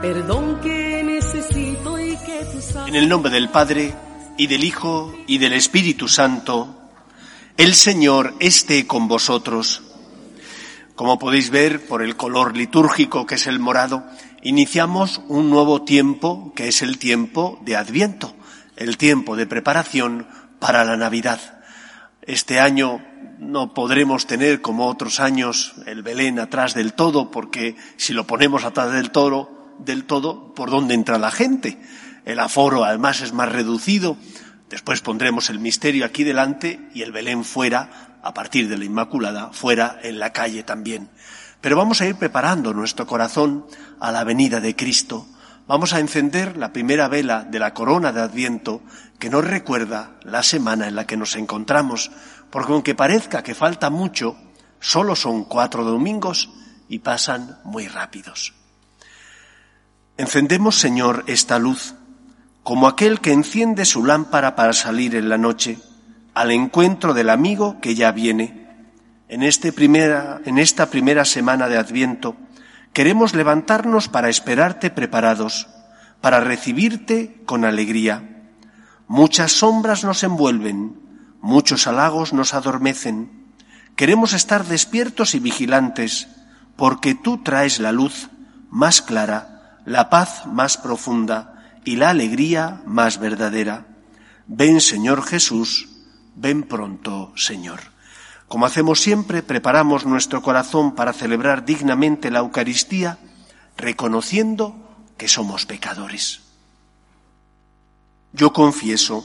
Perdón que necesito. En el nombre del Padre, y del Hijo, y del Espíritu Santo, el Señor esté con vosotros. Como podéis ver por el color litúrgico que es el morado, iniciamos un nuevo tiempo que es el tiempo de Adviento, el tiempo de preparación para la Navidad. Este año no podremos tener como otros años el Belén atrás del todo, porque si lo ponemos atrás del toro, del todo, ¿por dónde entra la gente? El aforo además es más reducido. Después pondremos el misterio aquí delante y el Belén fuera, a partir de la Inmaculada, fuera en la calle también. Pero vamos a ir preparando nuestro corazón a la venida de Cristo. Vamos a encender la primera vela de la corona de Adviento que nos recuerda la semana en la que nos encontramos, porque aunque parezca que falta mucho, solo son cuatro domingos y pasan muy rápidos. Encendemos, Señor, esta luz, como aquel que enciende su lámpara para salir en la noche, al encuentro del amigo que ya viene. En, este primera, en esta primera semana de Adviento, queremos levantarnos para esperarte preparados, para recibirte con alegría. Muchas sombras nos envuelven, muchos halagos nos adormecen. Queremos estar despiertos y vigilantes, porque tú traes la luz más clara, la paz más profunda y la alegría más verdadera. Ven, Señor Jesús, ven pronto, Señor. Como hacemos siempre, preparamos nuestro corazón para celebrar dignamente la Eucaristía, reconociendo que somos pecadores. Yo confieso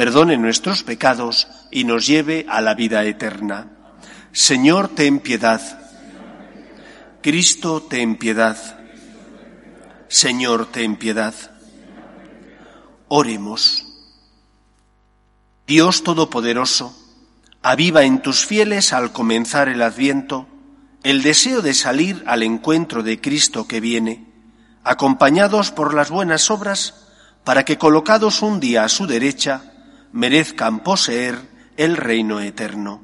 perdone nuestros pecados y nos lleve a la vida eterna. Señor, ten piedad. Cristo, ten piedad. Señor, ten piedad. Oremos. Dios Todopoderoso, aviva en tus fieles al comenzar el adviento el deseo de salir al encuentro de Cristo que viene, acompañados por las buenas obras, para que colocados un día a su derecha, merezcan poseer el reino eterno.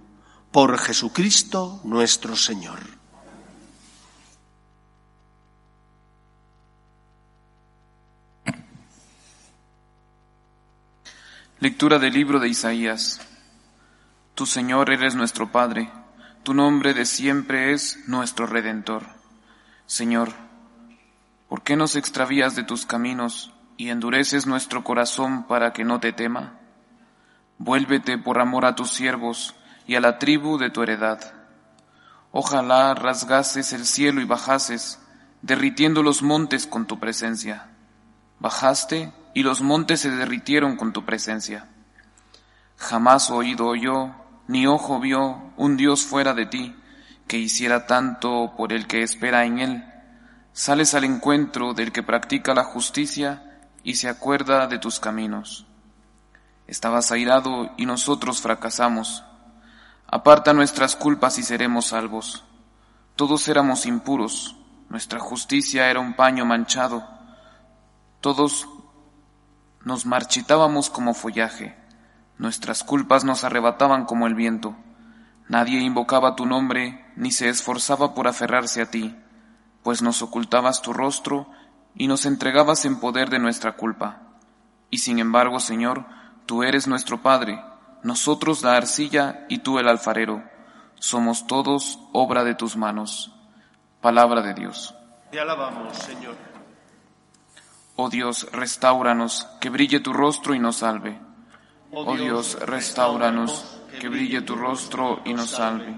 Por Jesucristo nuestro Señor. Lectura del libro de Isaías. Tu Señor eres nuestro Padre, tu nombre de siempre es nuestro Redentor. Señor, ¿por qué nos extravías de tus caminos y endureces nuestro corazón para que no te tema? Vuélvete por amor a tus siervos y a la tribu de tu heredad. Ojalá rasgases el cielo y bajases, derritiendo los montes con tu presencia. Bajaste y los montes se derritieron con tu presencia. Jamás oído oyó, ni ojo vio un Dios fuera de ti, que hiciera tanto por el que espera en él. Sales al encuentro del que practica la justicia y se acuerda de tus caminos. Estabas airado y nosotros fracasamos. Aparta nuestras culpas y seremos salvos. Todos éramos impuros, nuestra justicia era un paño manchado. Todos nos marchitábamos como follaje, nuestras culpas nos arrebataban como el viento. Nadie invocaba tu nombre ni se esforzaba por aferrarse a ti, pues nos ocultabas tu rostro y nos entregabas en poder de nuestra culpa. Y sin embargo, Señor, tú eres nuestro Padre, nosotros la arcilla y tú el alfarero. somos todos obra de tus manos. Palabra de Dios. Te alabamos, Señor. Oh Dios, restauranos, que brille tu rostro y nos salve. Oh Dios, restauranos, que brille tu rostro y nos salve.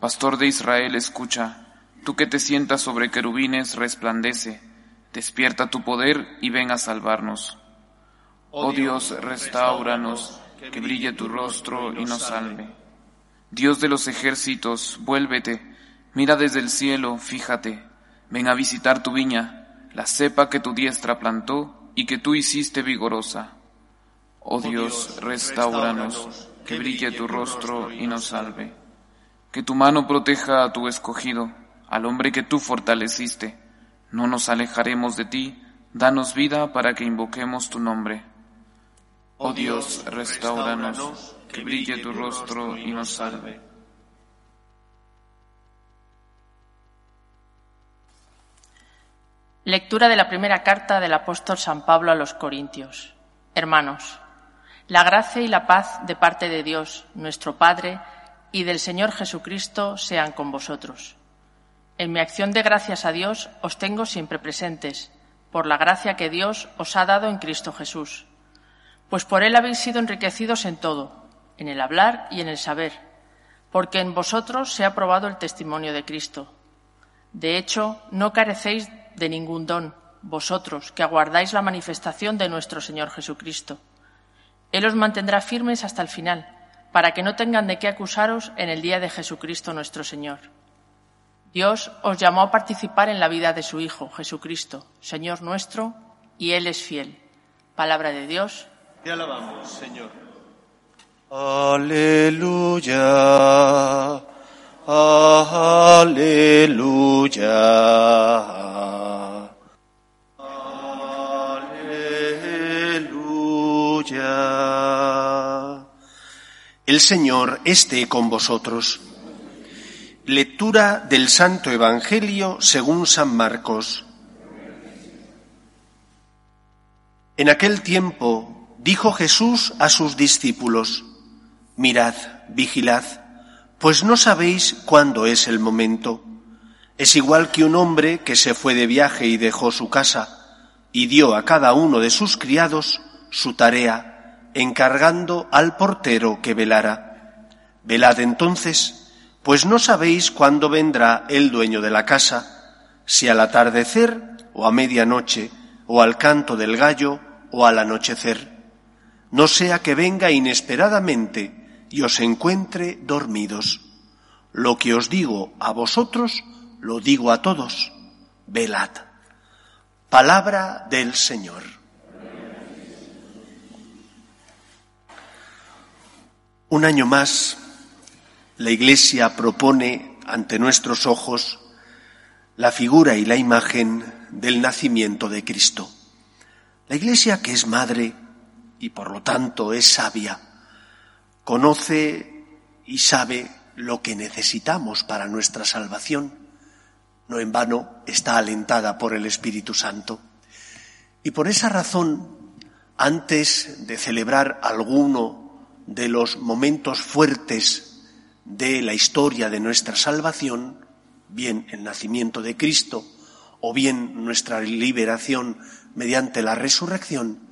Pastor de Israel, escucha, tú que te sientas sobre querubines, resplandece, despierta tu poder y ven a salvarnos. Oh Dios, restauranos, que brille tu rostro y nos salve. Dios de los ejércitos, vuélvete, mira desde el cielo, fíjate, ven a visitar tu viña, la cepa que tu diestra plantó y que tú hiciste vigorosa. Oh Dios, restauranos, que brille tu rostro y nos salve. Que tu mano proteja a tu escogido, al hombre que tú fortaleciste. No nos alejaremos de ti, danos vida para que invoquemos tu nombre. Oh Dios, restauranos que brille tu rostro y nos salve. Lectura de la primera carta del apóstol San Pablo a los Corintios. Hermanos, la gracia y la paz de parte de Dios, nuestro Padre, y del Señor Jesucristo sean con vosotros. En mi acción de gracias a Dios os tengo siempre presentes, por la gracia que Dios os ha dado en Cristo Jesús. Pues por Él habéis sido enriquecidos en todo en el hablar y en el saber, porque en vosotros se ha probado el testimonio de Cristo. De hecho, no carecéis de ningún don, vosotros, que aguardáis la manifestación de nuestro Señor Jesucristo. Él os mantendrá firmes hasta el final, para que no tengan de qué acusaros en el día de Jesucristo nuestro Señor. Dios os llamó a participar en la vida de su Hijo, Jesucristo, Señor nuestro, y Él es fiel. Palabra de Dios. Te alabamos, Señor. Aleluya, aleluya, aleluya. El Señor esté con vosotros. Lectura del Santo Evangelio según San Marcos. En aquel tiempo dijo Jesús a sus discípulos, Mirad, vigilad, pues no sabéis cuándo es el momento. Es igual que un hombre que se fue de viaje y dejó su casa y dio a cada uno de sus criados su tarea, encargando al portero que velara. Velad entonces, pues no sabéis cuándo vendrá el dueño de la casa, si al atardecer o a medianoche, o al canto del gallo o al anochecer. No sea que venga inesperadamente y os encuentre dormidos. Lo que os digo a vosotros, lo digo a todos. Velad. Palabra del Señor. Un año más, la Iglesia propone ante nuestros ojos la figura y la imagen del nacimiento de Cristo. La Iglesia que es madre y por lo tanto es sabia, conoce y sabe lo que necesitamos para nuestra salvación. No en vano está alentada por el Espíritu Santo. Y por esa razón, antes de celebrar alguno de los momentos fuertes de la historia de nuestra salvación, bien el nacimiento de Cristo o bien nuestra liberación mediante la resurrección,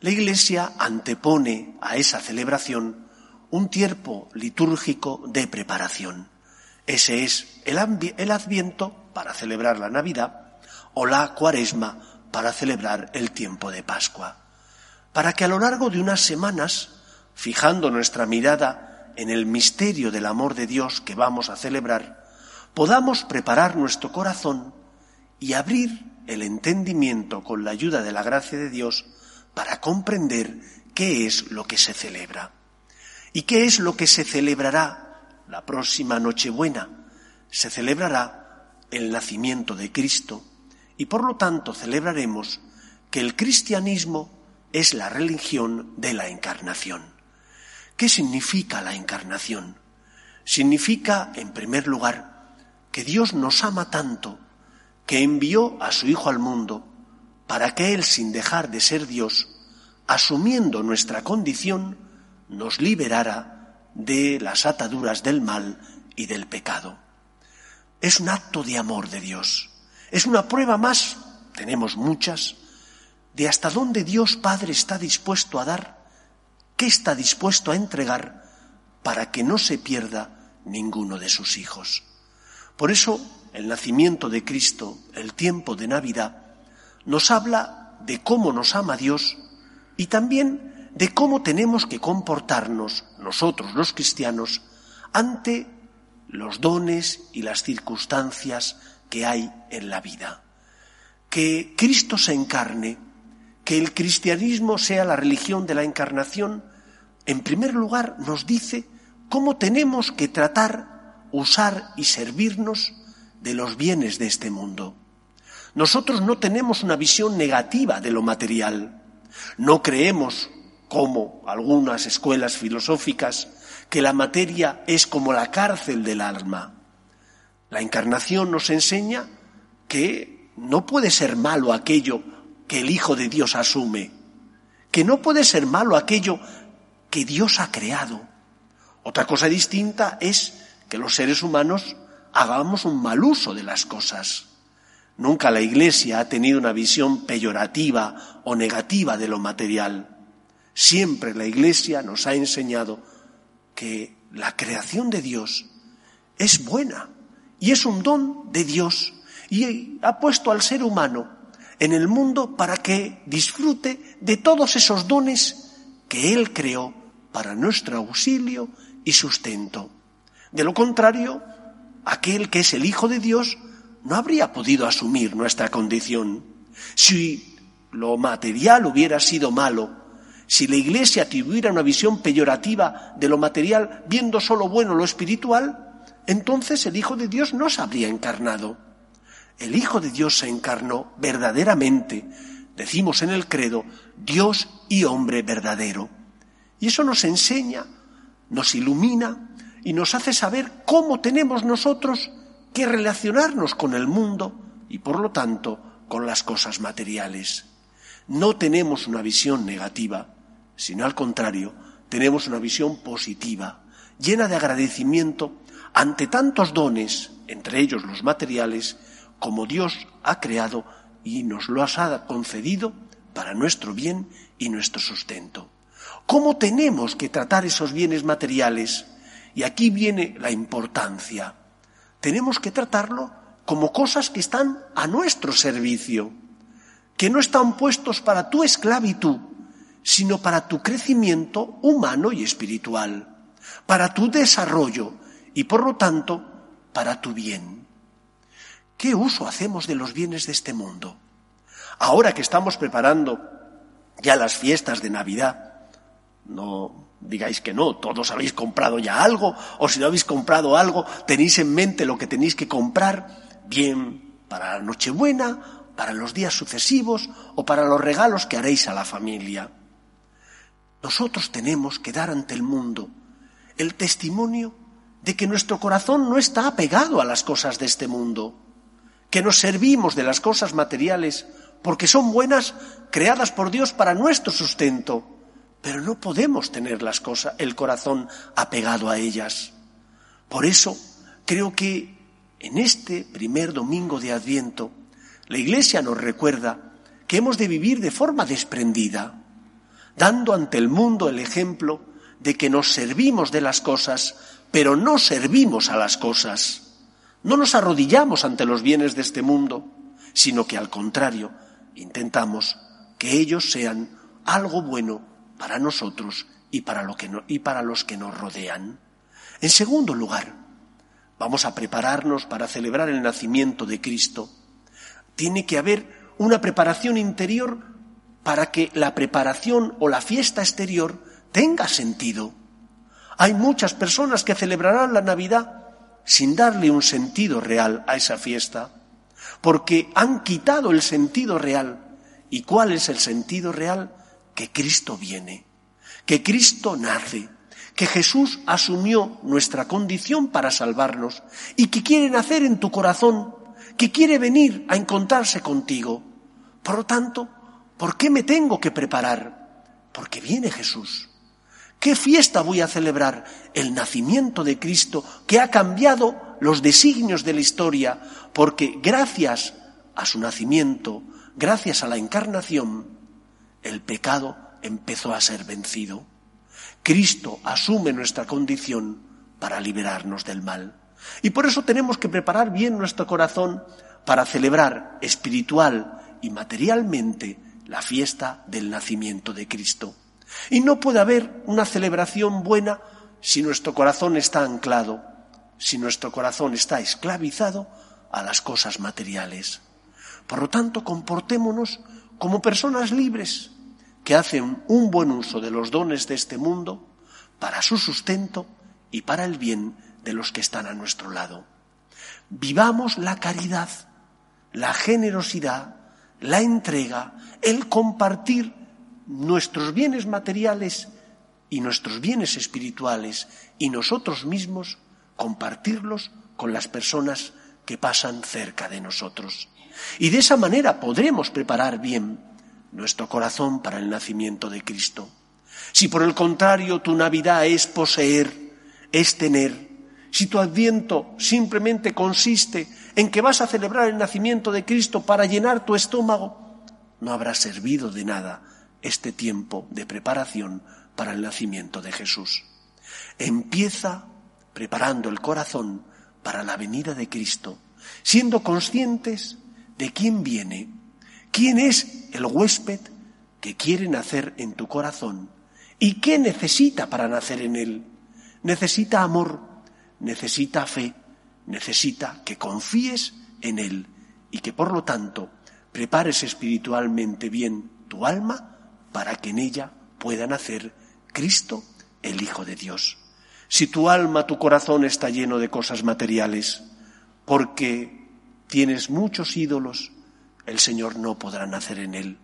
la Iglesia antepone a esa celebración un tiempo litúrgico de preparación. Ese es el, adviento para celebrar la Navidad o la cuaresma para celebrar el tiempo de Pascua. Para que a lo largo de unas semanas, fijando nuestra mirada en el misterio del amor de Dios que vamos a celebrar, podamos preparar nuestro corazón y abrir el entendimiento con la ayuda de la gracia de Dios para comprender qué es lo que se celebra. ¿Y qué es lo que se celebrará la próxima Nochebuena? Se celebrará el nacimiento de Cristo y por lo tanto celebraremos que el cristianismo es la religión de la encarnación. ¿Qué significa la encarnación? Significa, en primer lugar, que Dios nos ama tanto que envió a su Hijo al mundo para que Él, sin dejar de ser Dios, asumiendo nuestra condición, nos liberara de las ataduras del mal y del pecado. Es un acto de amor de Dios. Es una prueba más, tenemos muchas, de hasta dónde Dios Padre está dispuesto a dar, qué está dispuesto a entregar para que no se pierda ninguno de sus hijos. Por eso el nacimiento de Cristo, el tiempo de Navidad, nos habla de cómo nos ama Dios y también de cómo tenemos que comportarnos nosotros los cristianos ante los dones y las circunstancias que hay en la vida. Que Cristo se encarne, que el cristianismo sea la religión de la encarnación, en primer lugar nos dice cómo tenemos que tratar, usar y servirnos de los bienes de este mundo. Nosotros no tenemos una visión negativa de lo material. No creemos, como algunas escuelas filosóficas, que la materia es como la cárcel del alma. La encarnación nos enseña que no puede ser malo aquello que el Hijo de Dios asume, que no puede ser malo aquello que Dios ha creado. Otra cosa distinta es que los seres humanos hagamos un mal uso de las cosas. Nunca la Iglesia ha tenido una visión peyorativa o negativa de lo material. Siempre la Iglesia nos ha enseñado que la creación de Dios es buena y es un don de Dios y ha puesto al ser humano en el mundo para que disfrute de todos esos dones que Él creó para nuestro auxilio y sustento. De lo contrario, aquel que es el Hijo de Dios no habría podido asumir nuestra condición. Si lo material hubiera sido malo, si la Iglesia tuviera una visión peyorativa de lo material, viendo solo bueno lo espiritual, entonces el Hijo de Dios no se habría encarnado. El Hijo de Dios se encarnó verdaderamente, decimos en el credo, Dios y hombre verdadero. Y eso nos enseña, nos ilumina y nos hace saber cómo tenemos nosotros que relacionarnos con el mundo y por lo tanto con las cosas materiales. No tenemos una visión negativa, sino al contrario, tenemos una visión positiva, llena de agradecimiento ante tantos dones, entre ellos los materiales, como Dios ha creado y nos los ha concedido para nuestro bien y nuestro sustento. ¿Cómo tenemos que tratar esos bienes materiales? Y aquí viene la importancia. Tenemos que tratarlo como cosas que están a nuestro servicio, que no están puestos para tu esclavitud, sino para tu crecimiento humano y espiritual, para tu desarrollo y por lo tanto para tu bien. ¿Qué uso hacemos de los bienes de este mundo? Ahora que estamos preparando ya las fiestas de Navidad, no digáis que no, todos habéis comprado ya algo, o si no habéis comprado algo, tenéis en mente lo que tenéis que comprar, bien para la Nochebuena, para los días sucesivos o para los regalos que haréis a la familia. Nosotros tenemos que dar ante el mundo el testimonio de que nuestro corazón no está apegado a las cosas de este mundo, que nos servimos de las cosas materiales porque son buenas, creadas por Dios para nuestro sustento, pero no podemos tener las cosas, el corazón apegado a ellas. Por eso creo que en este primer domingo de Adviento la Iglesia nos recuerda que hemos de vivir de forma desprendida, dando ante el mundo el ejemplo de que nos servimos de las cosas, pero no servimos a las cosas. No nos arrodillamos ante los bienes de este mundo, sino que al contrario, intentamos que ellos sean algo bueno para nosotros y para, los que nos rodean. En segundo lugar, vamos a prepararnos para celebrar el nacimiento de Cristo. Tiene que haber una preparación interior para que la preparación o la fiesta exterior tenga sentido. Hay muchas personas que celebrarán la Navidad sin darle un sentido real a esa fiesta, porque han quitado el sentido real. ¿Y cuál es el sentido real? Que Cristo viene, que Cristo nace, que Jesús asumió nuestra condición para salvarnos y que quiere nacer en tu corazón, que quiere venir a encontrarse contigo. Por lo tanto, ¿por qué me tengo que preparar? Porque viene Jesús. ¿Qué fiesta voy a celebrar? El nacimiento de Cristo que ha cambiado los designios de la historia, porque gracias a su nacimiento, gracias a la encarnación, el pecado empezó a ser vencido. Cristo asume nuestra condición para liberarnos del mal. Y por eso tenemos que preparar bien nuestro corazón para celebrar espiritual y materialmente la fiesta del nacimiento de Cristo. Y no puede haber una celebración buena si nuestro corazón está anclado, si nuestro corazón está esclavizado a las cosas materiales. Por lo tanto, comportémonos como personas libres que hacen un buen uso de los dones de este mundo para su sustento y para el bien de los que están a nuestro lado. Vivamos la caridad, la generosidad, la entrega, el compartir nuestros bienes materiales y nuestros bienes espirituales y nosotros mismos compartirlos con las personas que pasan cerca de nosotros. Y de esa manera podremos preparar bien nuestro corazón para el nacimiento de Cristo. Si por el contrario tu Navidad es poseer, es tener, si tu adviento simplemente consiste en que vas a celebrar el nacimiento de Cristo para llenar tu estómago, no habrá servido de nada este tiempo de preparación para el nacimiento de Jesús. Empieza preparando el corazón para la venida de Cristo, siendo conscientes de quién viene, quién es el huésped que quiere nacer en tu corazón y qué necesita para nacer en él. Necesita amor, necesita fe, necesita que confíes en él y que por lo tanto prepares espiritualmente bien tu alma para que en ella pueda nacer Cristo, el Hijo de Dios. Si tu alma, tu corazón está lleno de cosas materiales, porque tienes muchos ídolos, el Señor no podrá nacer en él.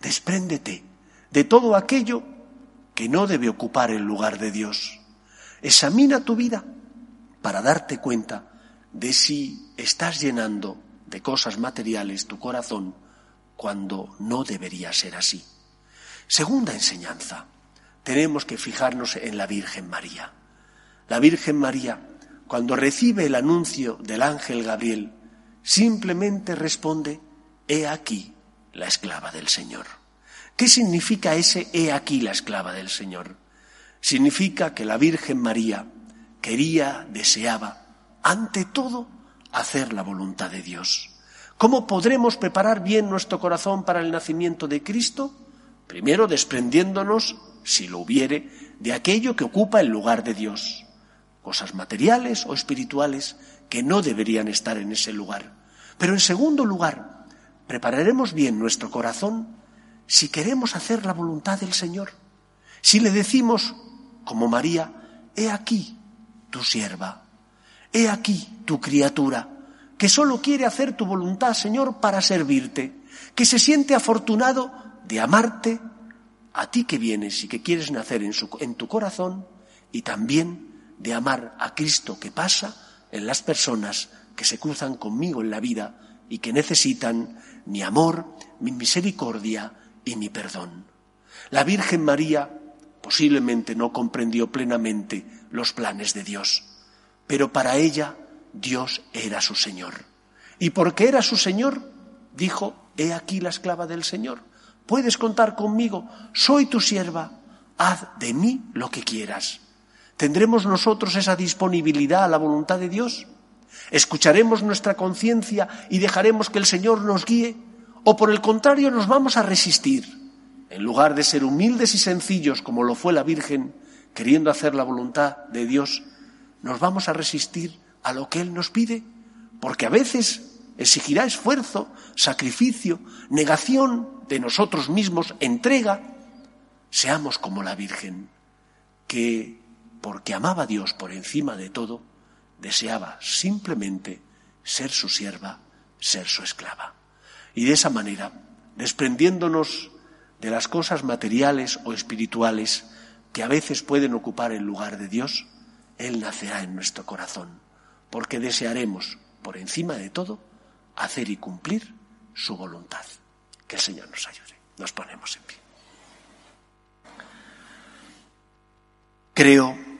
Despréndete de todo aquello que no debe ocupar el lugar de Dios. Examina tu vida para darte cuenta de si estás llenando de cosas materiales tu corazón cuando no debería ser así. Segunda enseñanza, tenemos que fijarnos en la Virgen María. La Virgen María, cuando recibe el anuncio del ángel Gabriel, simplemente responde, He aquí la esclava del Señor. ¿Qué significa ese He aquí la esclava del Señor? Significa que la Virgen María quería, deseaba, ante todo, hacer la voluntad de Dios. ¿Cómo podremos preparar bien nuestro corazón para el nacimiento de Cristo? Primero desprendiéndonos, si lo hubiere, de aquello que ocupa el lugar de Dios, cosas materiales o espirituales que no deberían estar en ese lugar. Pero en segundo lugar, prepararemos bien nuestro corazón si queremos hacer la voluntad del Señor. Si le decimos, como María, he aquí tu sierva, he aquí tu criatura, que solo quiere hacer tu voluntad, Señor, para servirte, que se siente afortunado de amarte a ti que vienes y que quieres nacer en, en tu corazón y también de amar a Cristo que pasa en las personas que se cruzan conmigo en la vida y que necesitan mi amor, mi misericordia y mi perdón. La Virgen María posiblemente no comprendió plenamente los planes de Dios, pero para ella Dios era su Señor. Y porque era su Señor, dijo, he aquí la esclava del Señor puedes contar conmigo, soy tu sierva, haz de mí lo que quieras. ¿Tendremos nosotros esa disponibilidad a la voluntad de Dios? ¿Escucharemos nuestra conciencia y dejaremos que el Señor nos guíe? ¿O por el contrario nos vamos a resistir? En lugar de ser humildes y sencillos como lo fue la Virgen, queriendo hacer la voluntad de Dios, nos vamos a resistir a lo que Él nos pide, porque a veces exigirá esfuerzo, sacrificio, negación de nosotros mismos, entrega, seamos como la Virgen, que, porque amaba a Dios por encima de todo, deseaba simplemente ser su sierva, ser su esclava. Y de esa manera, desprendiéndonos de las cosas materiales o espirituales que a veces pueden ocupar el lugar de Dios, Él nacerá en nuestro corazón, porque desearemos, por encima de todo, hacer y cumplir su voluntad. Que el Señor nos ayude. Nos ponemos en pie. Creo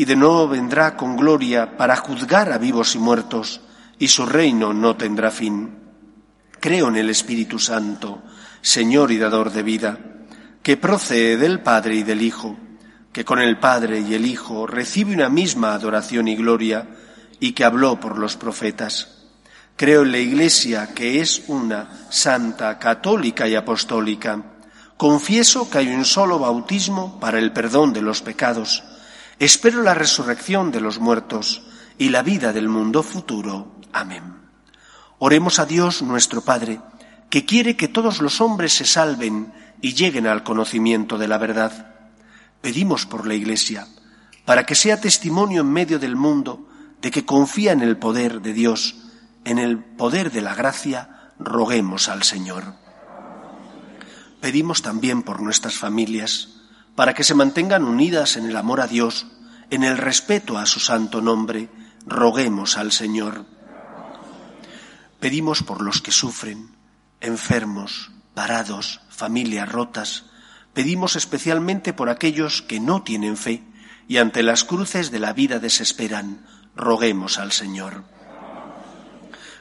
y de nuevo vendrá con gloria para juzgar a vivos y muertos, y su reino no tendrá fin. Creo en el Espíritu Santo, Señor y dador de vida, que procede del Padre y del Hijo, que con el Padre y el Hijo recibe una misma adoración y gloria y que habló por los profetas. Creo en la Iglesia, que es una santa, católica y apostólica. Confieso que hay un solo bautismo para el perdón de los pecados. Espero la resurrección de los muertos y la vida del mundo futuro. Amén. Oremos a Dios nuestro Padre, que quiere que todos los hombres se salven y lleguen al conocimiento de la verdad. Pedimos por la Iglesia, para que sea testimonio en medio del mundo de que confía en el poder de Dios, en el poder de la gracia, roguemos al Señor. Pedimos también por nuestras familias, para que se mantengan unidas en el amor a Dios, en el respeto a su santo nombre, roguemos al Señor. Pedimos por los que sufren, enfermos, parados, familias rotas, Pedimos especialmente por aquellos que no tienen fe y ante las cruces de la vida desesperan. Roguemos al Señor.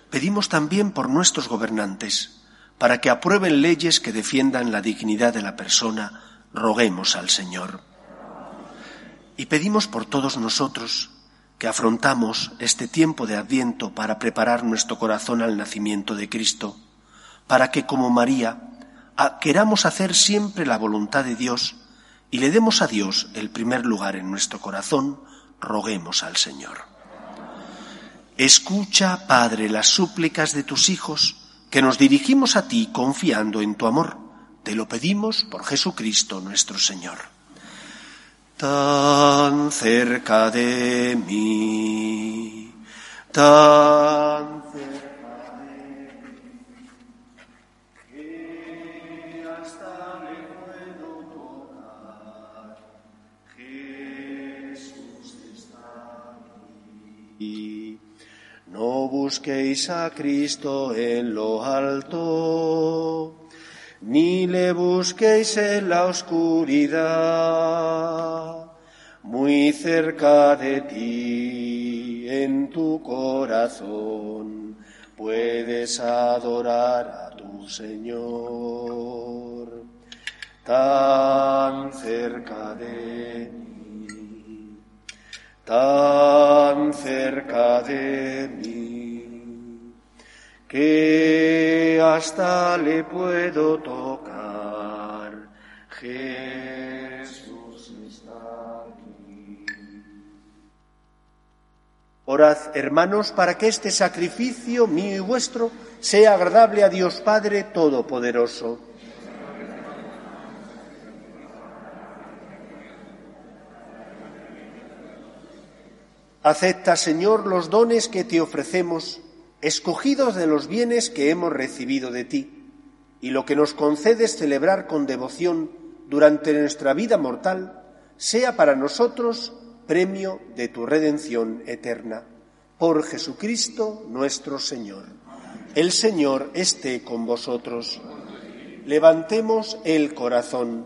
Pedimos también por nuestros gobernantes, para que aprueben leyes que defiendan la dignidad de la persona. Roguemos al Señor. Y pedimos por todos nosotros que afrontamos este tiempo de adviento para preparar nuestro corazón al nacimiento de Cristo, para que como María queramos hacer siempre la voluntad de Dios y le demos a Dios el primer lugar en nuestro corazón, roguemos al Señor. Escucha, Padre, las súplicas de tus hijos, que nos dirigimos a ti confiando en tu amor. Te lo pedimos por Jesucristo nuestro Señor. Tan cerca de mí, tan cerca No busquéis a Cristo en lo alto, ni le busquéis en la oscuridad, muy cerca de ti, en tu corazón, puedes adorar a tu Señor, tan cerca de ti tan cerca de mí, que hasta le puedo tocar. Jesús está aquí. Orad, hermanos, para que este sacrificio mío y vuestro sea agradable a Dios Padre Todopoderoso. Acepta, Señor, los dones que te ofrecemos, escogidos de los bienes que hemos recibido de ti, y lo que nos concedes celebrar con devoción durante nuestra vida mortal, sea para nosotros premio de tu redención eterna. Por Jesucristo nuestro Señor. El Señor esté con vosotros. Levantemos el corazón.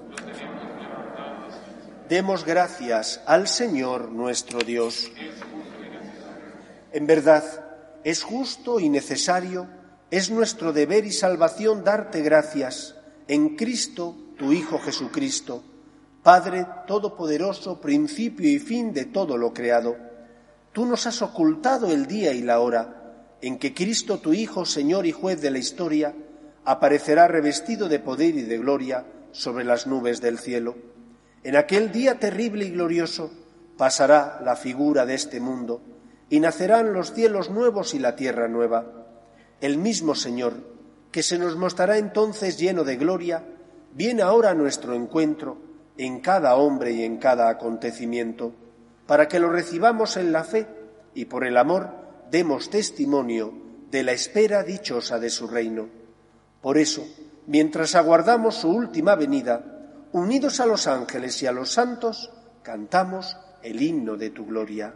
Demos gracias al Señor nuestro Dios. En verdad, es justo y necesario, es nuestro deber y salvación darte gracias en Cristo, tu Hijo Jesucristo, Padre Todopoderoso, principio y fin de todo lo creado. Tú nos has ocultado el día y la hora en que Cristo, tu Hijo, Señor y Juez de la historia, aparecerá revestido de poder y de gloria sobre las nubes del cielo. En aquel día terrible y glorioso pasará la figura de este mundo y nacerán los cielos nuevos y la tierra nueva. El mismo Señor, que se nos mostrará entonces lleno de gloria, viene ahora a nuestro encuentro en cada hombre y en cada acontecimiento para que lo recibamos en la fe y por el amor demos testimonio de la espera dichosa de su reino. Por eso, mientras aguardamos su última venida, unidos a los ángeles y a los santos, cantamos el himno de tu gloria.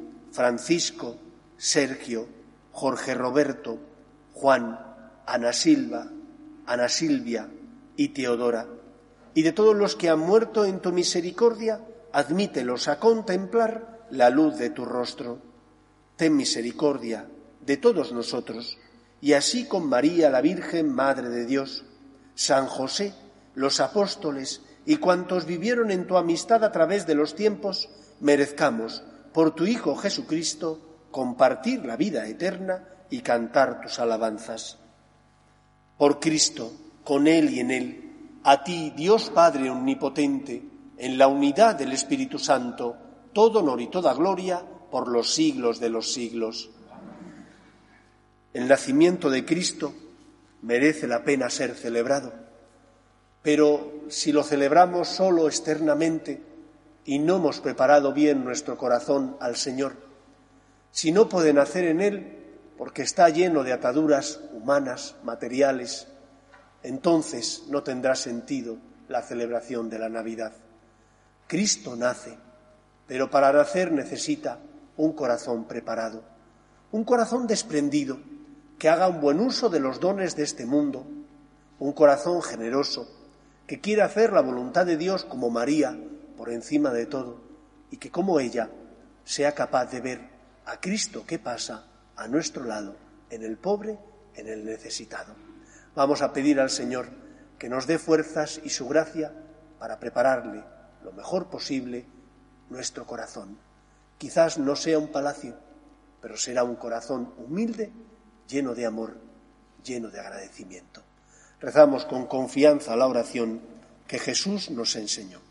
Francisco, Sergio, Jorge Roberto, Juan, Ana Silva, Ana Silvia y Teodora, y de todos los que han muerto en tu misericordia, admítelos a contemplar la luz de tu rostro. Ten misericordia de todos nosotros, y así con María la Virgen, Madre de Dios, San José, los apóstoles y cuantos vivieron en tu amistad a través de los tiempos, merezcamos por tu Hijo Jesucristo, compartir la vida eterna y cantar tus alabanzas. Por Cristo, con Él y en Él, a ti, Dios Padre Omnipotente, en la unidad del Espíritu Santo, todo honor y toda gloria por los siglos de los siglos. El nacimiento de Cristo merece la pena ser celebrado, pero si lo celebramos solo externamente, y no hemos preparado bien nuestro corazón al Señor, si no puede nacer en Él porque está lleno de ataduras humanas, materiales, entonces no tendrá sentido la celebración de la Navidad. Cristo nace, pero para nacer necesita un corazón preparado, un corazón desprendido, que haga un buen uso de los dones de este mundo, un corazón generoso, que quiera hacer la voluntad de Dios como María, por encima de todo y que como ella sea capaz de ver a Cristo que pasa a nuestro lado, en el pobre, en el necesitado. Vamos a pedir al Señor que nos dé fuerzas y su gracia para prepararle lo mejor posible nuestro corazón. Quizás no sea un palacio, pero será un corazón humilde, lleno de amor, lleno de agradecimiento. Rezamos con confianza la oración que Jesús nos enseñó.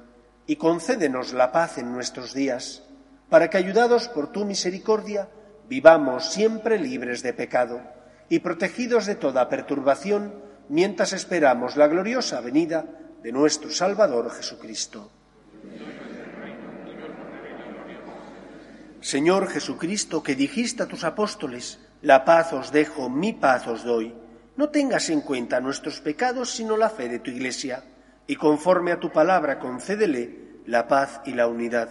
y concédenos la paz en nuestros días, para que, ayudados por tu misericordia, vivamos siempre libres de pecado y protegidos de toda perturbación, mientras esperamos la gloriosa venida de nuestro Salvador Jesucristo. Señor Jesucristo, que dijiste a tus apóstoles, la paz os dejo, mi paz os doy, no tengas en cuenta nuestros pecados, sino la fe de tu Iglesia, y conforme a tu palabra concédele la paz y la unidad.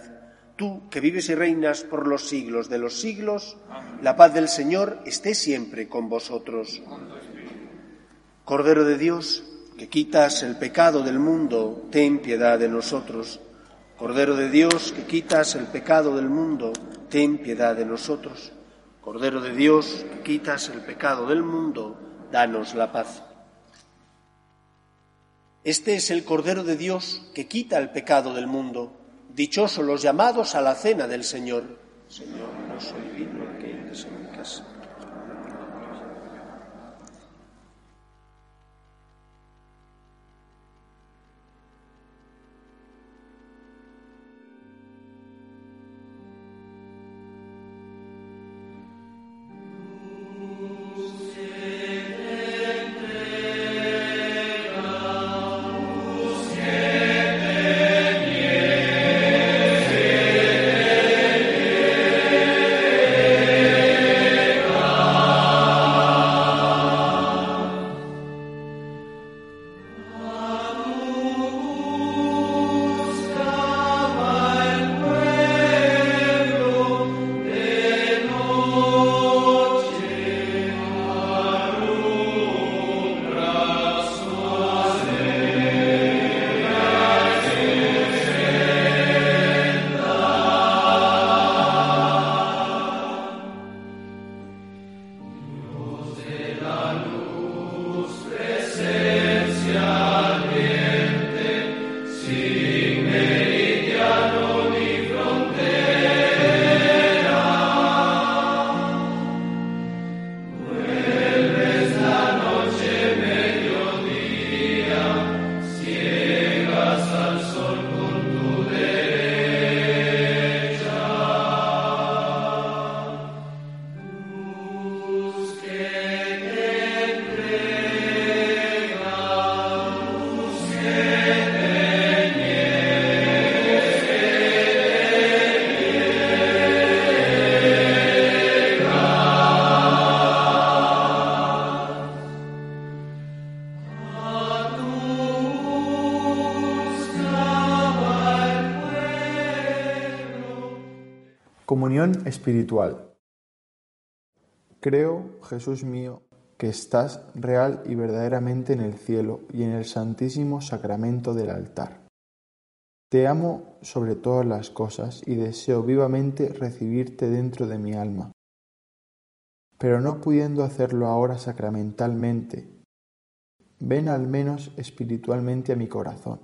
Tú, que vives y reinas por los siglos de los siglos, la paz del Señor esté siempre con vosotros. Cordero de Dios, que quitas el pecado del mundo, ten piedad de nosotros. Cordero de Dios, que quitas el pecado del mundo, ten piedad de nosotros. Cordero de Dios, que quitas el pecado del mundo, danos la paz. Este es el Cordero de Dios que quita el pecado del mundo. Dichosos los llamados a la cena del Señor. Señor, no soy digno que entres en casa. Comunión espiritual. Creo, Jesús mío, que estás real y verdaderamente en el cielo y en el santísimo sacramento del altar. Te amo sobre todas las cosas y deseo vivamente recibirte dentro de mi alma. Pero no pudiendo hacerlo ahora sacramentalmente, ven al menos espiritualmente a mi corazón.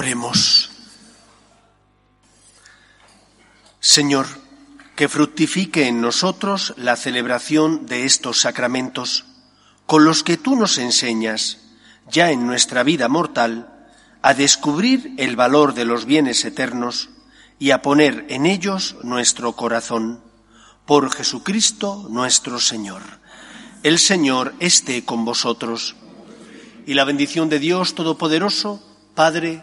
Oremos. Señor, que fructifique en nosotros la celebración de estos sacramentos, con los que tú nos enseñas, ya en nuestra vida mortal, a descubrir el valor de los bienes eternos y a poner en ellos nuestro corazón. Por Jesucristo nuestro Señor. El Señor esté con vosotros. Y la bendición de Dios Todopoderoso, Padre,